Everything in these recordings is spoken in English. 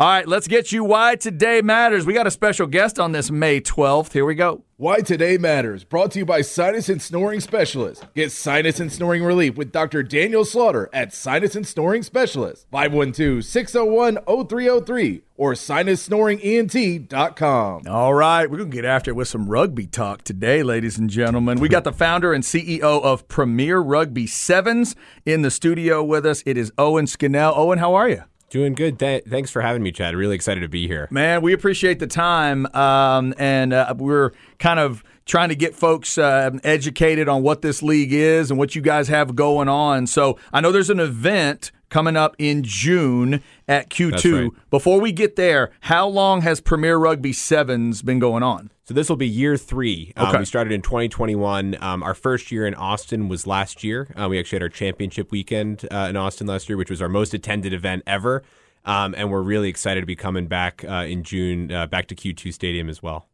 All right, let's get you why today matters. We got a special guest on this May 12th. Here we go. Why Today Matters, brought to you by Sinus and Snoring Specialist. Get sinus and snoring relief with Dr. Daniel Slaughter at Sinus and Snoring Specialist, 512-601-0303 or sinussnoringent.com. All right, we're going to get after it with some rugby talk today, ladies and gentlemen. We got the founder and CEO of Premier Rugby Sevens in the studio with us. It is Owen Scannell. Owen, how are you? Doing good. Th- thanks for having me, Chad. Really excited to be here. Man, we appreciate the time. Um, and uh, we're kind of trying to get folks uh, educated on what this league is and what you guys have going on. So I know there's an event coming up in June at Q2. right. Before we get there, how long has Premier Rugby Sevens been going on? So this will be year three. Um, Okay. we started in 2021. Um, our first year in Austin was last year. Uh, we actually had our championship weekend uh, in Austin last year, which was our most attended event ever. Um, and we're really excited to be coming back uh, in June, uh, back to Q2 Stadium as well.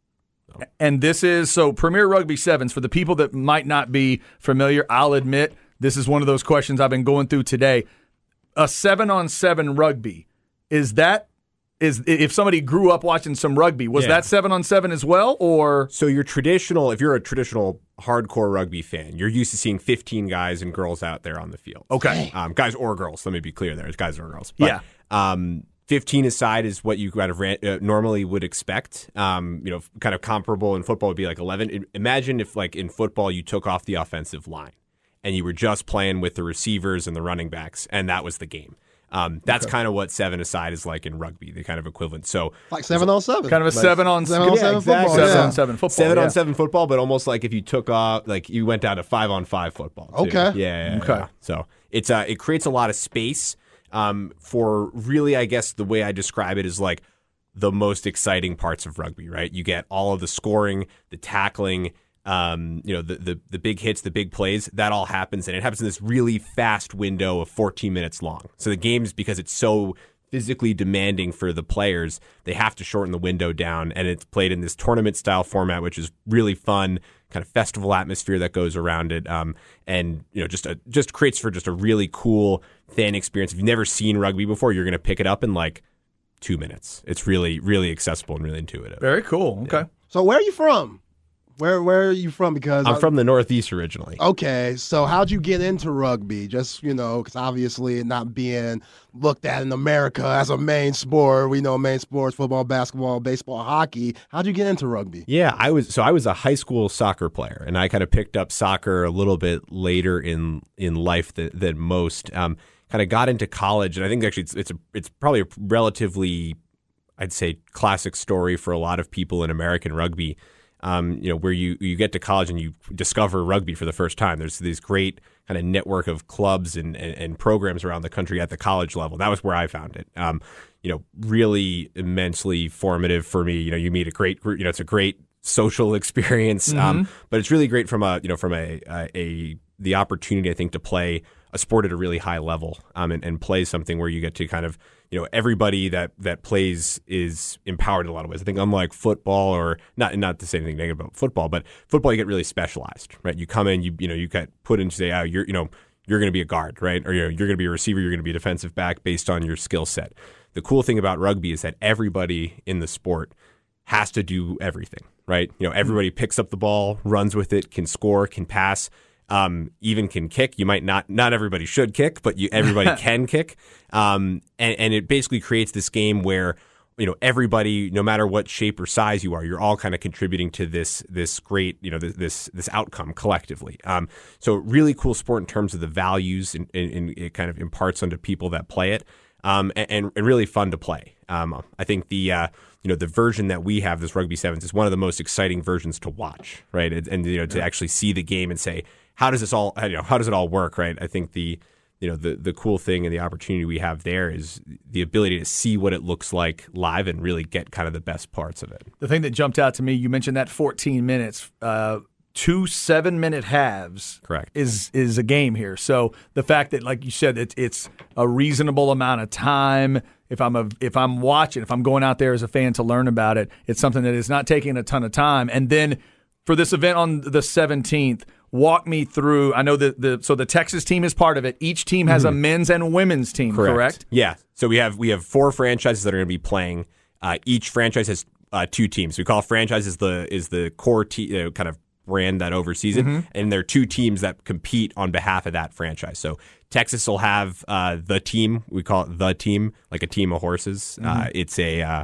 And this is so Premier Rugby Sevens for the people that might not be familiar. I'll admit this is one of those questions I've been going through today. A seven on seven rugby is that is if somebody grew up watching some rugby was Yeah. that seven on seven as well or So your traditional, if you're a traditional hardcore rugby fan, you're used to seeing 15 guys and girls out there on the field. Okay. Um, guys or girls. Let me be clear there. It's guys or girls. But, Yeah. Um, 15 aside is what you kind of ran, uh, normally would expect. Um, you know, kind of comparable in football would be like 11. Imagine if, like, in football, you took off the offensive line and you were just playing with the receivers and the running backs, and that was the game. Um, that's kind of what seven aside is like in rugby, the kind of equivalent. So Like seven on seven. kind of a seven on seven on yeah, seven exactly. football, seven yeah. on seven football seven yeah. on seven football, but almost like if you took off, like you went down to five on five football. too. Okay. Yeah. yeah, yeah, Okay. yeah. So it's uh, it creates a lot of space um, for really, I guess the way I describe it is like the most exciting parts of rugby. Right? You get all of the scoring, the tackling. Um, you know the, the the big hits, the big plays, that all happens, and it happens in this really fast window of 14 minutes long. So the games, because it's so physically demanding for the players, they have to shorten the window down, and it's played in this tournament style format, which is really fun, kind of festival atmosphere that goes around it, um, and you know just a, just creates for just a really cool fan experience. If you've never seen rugby before, you're going to pick it up in like two minutes. It's really really accessible and really intuitive. Very cool. Okay. So where are you from? Where Where are you from? Because I'm I- from the Northeast originally. Okay, so how'd you get into rugby? Just you know, because obviously not being looked at in America as a main sport. We know main sports: football, basketball, baseball, hockey. How'd you get into rugby? Yeah, I was so I was a high school soccer player, and I kind of picked up soccer a little bit later in in life than, than most. Um, kind of got into college, and I think actually it's it's a, it's probably a relatively, I'd say, classic story for a lot of people in American rugby. Um, you know, where you you get to college and you discover rugby for the first time. There's this great kind of network of clubs and, and, and programs around the country at the college level. That was where I found it. Um, you know, really immensely formative for me. You know, you meet a great group. You know, it's a great social experience. Um, but it's really great from a you know from a, a, a the opportunity I think to play a sport at a really high level um, and, and play something where you get to kind of you know everybody that that plays is empowered in a lot of ways. I think unlike football or not not to say anything negative about football, but football you get really specialized, right? You come in, you you know you get put into say, oh, you're you know you're going to be a guard, right? Or you're, you're going to be a receiver, you're going to be a defensive back based on your skill set. The cool thing about rugby is that everybody in the sport has to do everything, right? You know, everybody picks up the ball, runs with it, can score, can pass, um, even can kick. You might not, not everybody should kick, but you, everybody can kick. Um, and, and it basically creates this game where, you know, everybody, no matter what shape or size you are, you're all kind of contributing to this, this great, you know, this, this, this outcome collectively. Um, so really cool sport in terms of the values and, and, and it kind of imparts onto people that play it. Um, and, and really fun to play. Um, I think the, uh, you know the version that we have this rugby sevens is one of the most exciting versions to watch right and, and you know to actually see the game and say how does this all you know how does it all work right i think the you know the the cool thing and the opportunity we have there is the ability to see what it looks like live and really get kind of the best parts of it. The thing that jumped out to me, you mentioned that 14 minutes. Uh, two seven minute halves Correct. is is a game here so the fact that like you said it's it's a reasonable amount of time if i'm a if i'm watching if i'm going out there as a fan to learn about it it's something that is not taking a ton of time and then for this event on the 17th walk me through i know that the so the texas team is part of it each team has a men's and women's team correct, Yeah. So we have we have four franchises that are going to be playing. Uh, each franchise has uh, two teams. We call franchises the is the core te- uh, kind of brand that oversees it, and there are two teams that compete on behalf of that franchise. So Texas will have uh, the team. We call it the team, like a team of horses. Uh, it's a uh,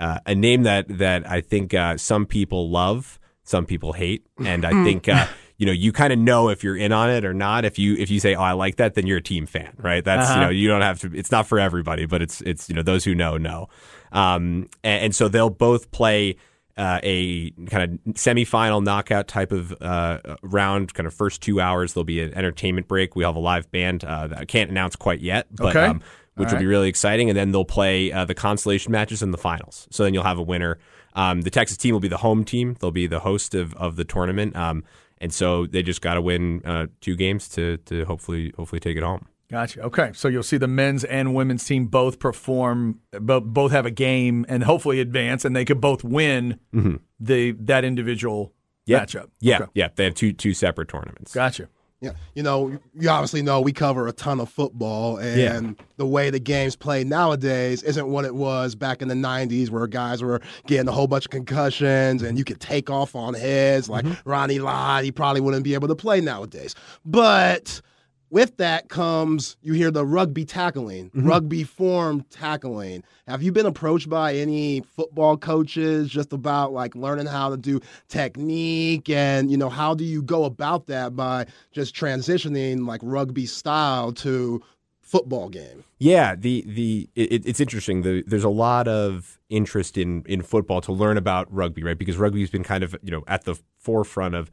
uh, a name that that I think uh, some people love, some people hate, and I think uh, you know you kind of know if you're in on it or not. If you if you say, "Oh, I like that," then you're a team fan, right? That's you know you don't have to. It's not for everybody, but it's it's you know those who know know. Um, and, and so they'll both play. Uh, a kind of semifinal knockout type of uh, round, kind of first two hours. There'll be an entertainment break. We have a live band uh, that I can't announce quite yet, but Okay. um, which will be really exciting. And then they'll play uh, the consolation matches in the finals. So then you'll have a winner. Um, the Texas team will be the home team. They'll be the host of, of the tournament. Um, and so they just got to win uh, two games to to hopefully hopefully take it home. Gotcha. Okay, so you'll see the men's and women's team both perform, both both have a game, and hopefully advance, and they could both win the that individual Yeah. matchup. Yeah, Okay. yeah. They have two two separate tournaments. Gotcha. Yeah, you know, you obviously know we cover a ton of football, and Yeah. the way the game's played nowadays isn't what it was back in the '90s, where guys were getting a whole bunch of concussions and you could take off on heads. Like mm-hmm. Ronnie Lott, he probably wouldn't be able to play nowadays. But with that comes you hear the rugby tackling, mm-hmm. rugby form tackling. Have you been approached by any football coaches just about like learning how to do technique and you know how do you go about that by just transitioning like rugby style to football game? Yeah, the the it, it's interesting. The, there's a lot of interest in in football to learn about rugby, right? Because rugby's been kind of you know at the forefront of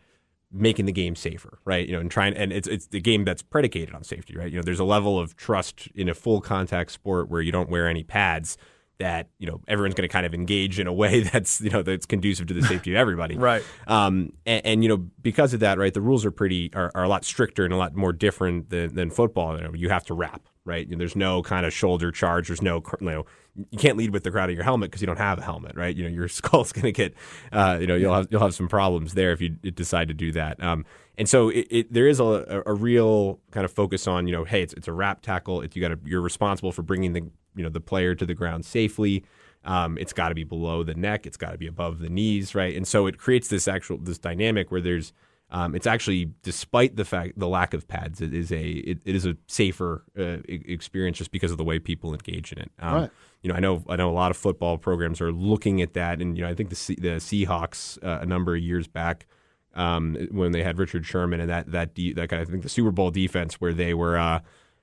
making the game safer, right? You know, and trying and it's it's the game that's predicated on safety, right? You know, there's a level of trust in a full contact sport where you don't wear any pads that you know everyone's going to kind of engage in a way that's you know that's conducive to the safety of everybody, Right. um, and, and you know because of that, right, the rules are pretty are, are a lot stricter and a lot more different than, than football. You, know, you have to wrap, right? You know, there's no kind of shoulder charge. There's no you know you can't lead with the crowd of your helmet because you don't have a helmet, right? You know your skull's going to get uh, you know you'll have you'll have some problems there if you decide to do that. Um, and so it, it, there is a, a, real kind of focus on you know hey it's it's a wrap tackle. It's, you got you're responsible for bringing the you know the player to the ground safely. Um, it's got to be below the neck. It's got to be above the knees, right? And so it creates this actual this dynamic where there's um, it's actually despite the fact the lack of pads, it is a it, it is a safer uh, experience just because of the way people engage in it. Um, Right. You know, I know I know a lot of football programs are looking at that, and you know, I think the Se- the Seahawks uh, a number of years back um, when they had Richard Sherman and that that de- that kind of I think the Super Bowl defense where they were. Uh,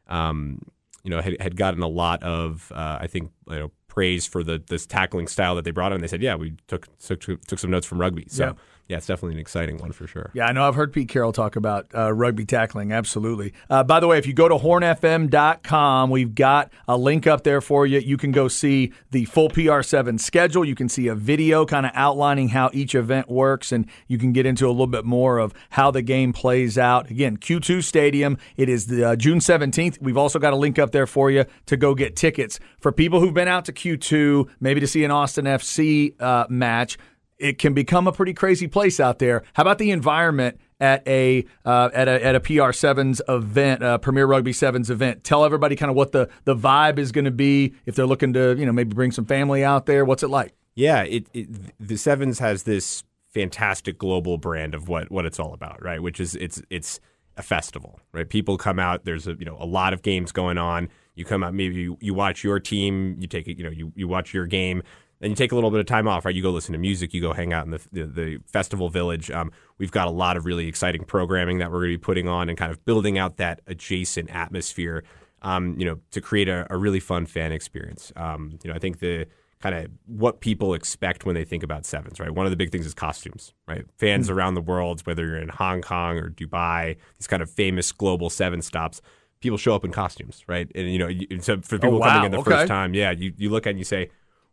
um, you know, had, had gotten a lot of, uh, I think, you know, praise for the this tackling style that they brought in. They said, yeah, we took took, took some notes from rugby. So Yeah. Yeah, it's definitely an exciting one for sure. Yeah, I know. I've heard Pete Carroll talk about uh, rugby tackling. Absolutely. Uh, by the way, if you go to hornfm.com, we've got a link up there for you. You can go see the full PR7 schedule. You can see a video kind of outlining how each event works, and you can get into a little bit more of how the game plays out. Again, Q2 Stadium. It is the uh, June 17th. We've also got a link up there for you to go get tickets for people who've been out to Q2, maybe to see an Austin FC uh, match it can become a pretty crazy place out there. How about the environment at a uh, at a at a PR sevens event, uh, Premier Rugby sevens event? Tell everybody kind of what the the vibe is going to be if they're looking to you know maybe bring some family out there. What's it like? Yeah, it, it the Sevens has this fantastic global brand of what what it's all about, right? Which is it's it's a festival, right? People come out. There's a you know a lot of games going on. You come out, maybe you, you watch your team. You take it, you know you you watch your game. Then you take a little bit of time off, right? You go listen to music. You go hang out in the the, the festival village. Um, we've got a lot of really exciting programming that we're going to be putting on and kind of building out that adjacent atmosphere. Um, you know, to create a, a really fun fan experience. Um, you know, I think the kind of what people expect when they think about sevens, right? One of the big things is costumes, right? Fans around the world, whether you're in Hong Kong or Dubai, these kind of famous global seven stops, people show up in costumes, right? And you know, you, so for people Oh, wow. coming in the Okay. first time, yeah, you, you look at it and you say,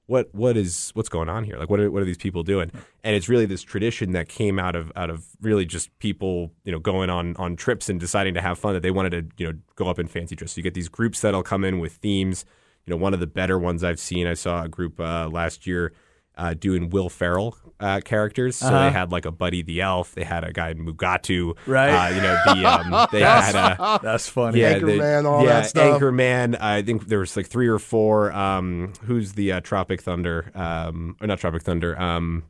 what what is what's going on here? Like what are, what are these people doing? And it's really this tradition that came out of out of really just people you know going on on trips and deciding to have fun that they wanted to you know go up in fancy dress. So you get these groups that'll come in with themes. You know, one of the better ones I've seen, I saw a group uh, last year uh, doing Will Ferrell uh, characters. So Uh-huh. they had like a Buddy the Elf, they had a guy Mugatu, Right. Uh, you know, the um, they had a That's funny. yeah, Anchorman, the, all yeah, that stuff. Anchorman. I think there was like three or four. Um, who's the uh, Tropic Thunder? Um, or not Tropic Thunder. Um,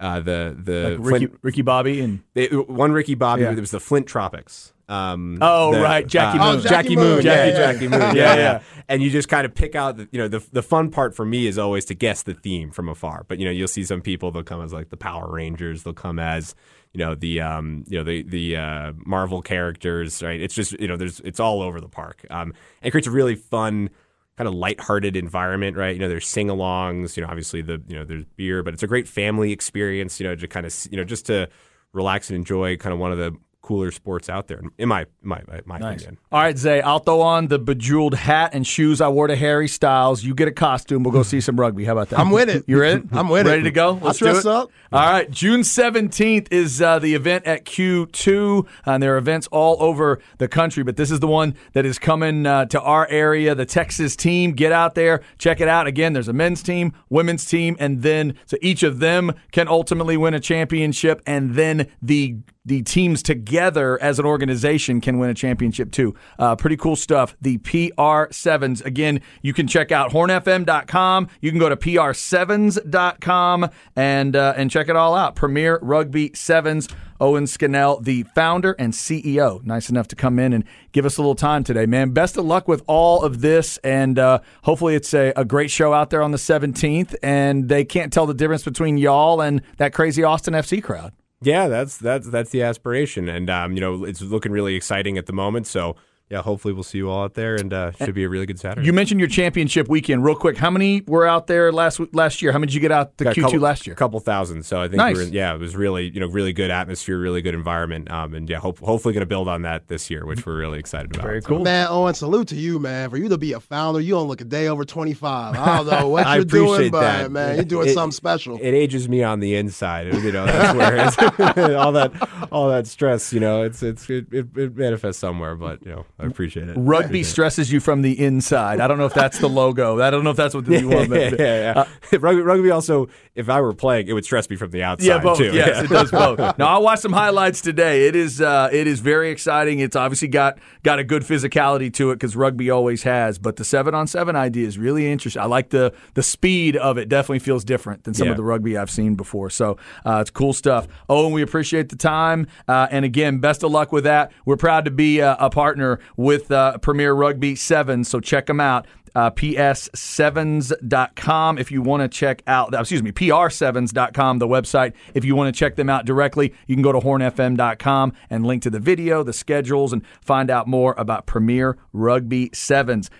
uh, the the Ricky, Flint, Ricky Bobby and they, one Ricky Bobby. Yeah. There was the Flint Tropics. Um, Oh, the- right, Jackie uh, Moon. Oh, Jackie, Jackie Moon, Moon, Jackie, yeah, yeah. Jackie Moon, yeah, Yeah, yeah, yeah. And you just kind of pick out, the, you know, the the fun part for me is always to guess the theme from afar. But you know, you'll see some people they'll come as like the Power Rangers, they'll come as you know the um you know the the uh, Marvel characters, right? It's just you know there's it's all over the park, um, and it creates a really fun kind of lighthearted environment, right? You know, there's sing-alongs. You know, obviously the you know there's beer, but it's a great family experience. You know, to kind of you know just to relax and enjoy kind of one of the cooler sports out there, in my my my, my Nice. opinion. All right, Zay, I'll throw on the bejeweled hat and shoes I wore to Harry Styles. You get a costume. We'll go see some rugby. How about that? I'm with it. You're in? I'm with it. Ready to go? I'll Let's dress do it. up. All right. June 17th is uh, the event at Q2. And there are events all over the country, but this is the one that is coming uh, to our area. The Texas team. Get out there. Check it out. Again, there's a men's team, women's team, and then so each of them can ultimately win a championship. And then the the teams together as an organization can win a championship too. Uh, pretty cool stuff. The PR7s. Again, you can check out hornfm.com. You can go to PR7s.com and, uh, and check it all out. Premier Rugby Sevens. Owen Scannell, the founder and CEO. Nice enough to come in and give us a little time today, man. Best of luck with all of this, and uh, hopefully it's a, a great show out there on the 17th, and they can't tell the difference between y'all and that crazy Austin FC crowd. Yeah, that's that's that's the aspiration, and um, you know it's looking really exciting at the moment. So yeah, hopefully we'll see you all out there, and uh, should be a really good Saturday. You mentioned your championship weekend, real quick. How many were out there last last year? How many did you get out the Got a Q2 last year? A couple thousand. So I think Nice. we were, yeah, it was really you know really good atmosphere, really good environment, um, and yeah, hope, hopefully going to build on that this year, which we're really excited about. Very So- cool. Man, Owen, salute to you, man. For you to be a founder, you don't look a day over 25. I don't know what I you're doing, appreciate but man, you're doing It- something special. It ages me on the inside, you know. That's where it's, all that all that stress, you know, it's it's it, it, it manifests somewhere, but you know, I appreciate it. Rugby stresses you from the inside. I don't know if that's the logo. I don't know if that's what you want. yeah, yeah, yeah. rugby, rugby also, if I were playing, it would stress me from the outside Yeah, both. too. Yes, Yeah. it does both. now I watched some highlights today. It is uh, it is very exciting. It's obviously got got a good physicality to it because rugby always has. But the seven on seven idea is really interesting. I like the the speed of it. Definitely feels different than some Yeah. of the rugby I've seen before. So uh, it's cool stuff. Oh, and we appreciate the time. Uh, and again, best of luck with that. We're proud to be uh, a partner with uh, Premier Rugby Seven. So check them out. Uh, ps7s.com if you want to check out, excuse me, pr7s.com, the website. If you want to check them out directly, you can go to hornfm.com and link to the video, the schedules, and find out more about Premier Rugby Sevens.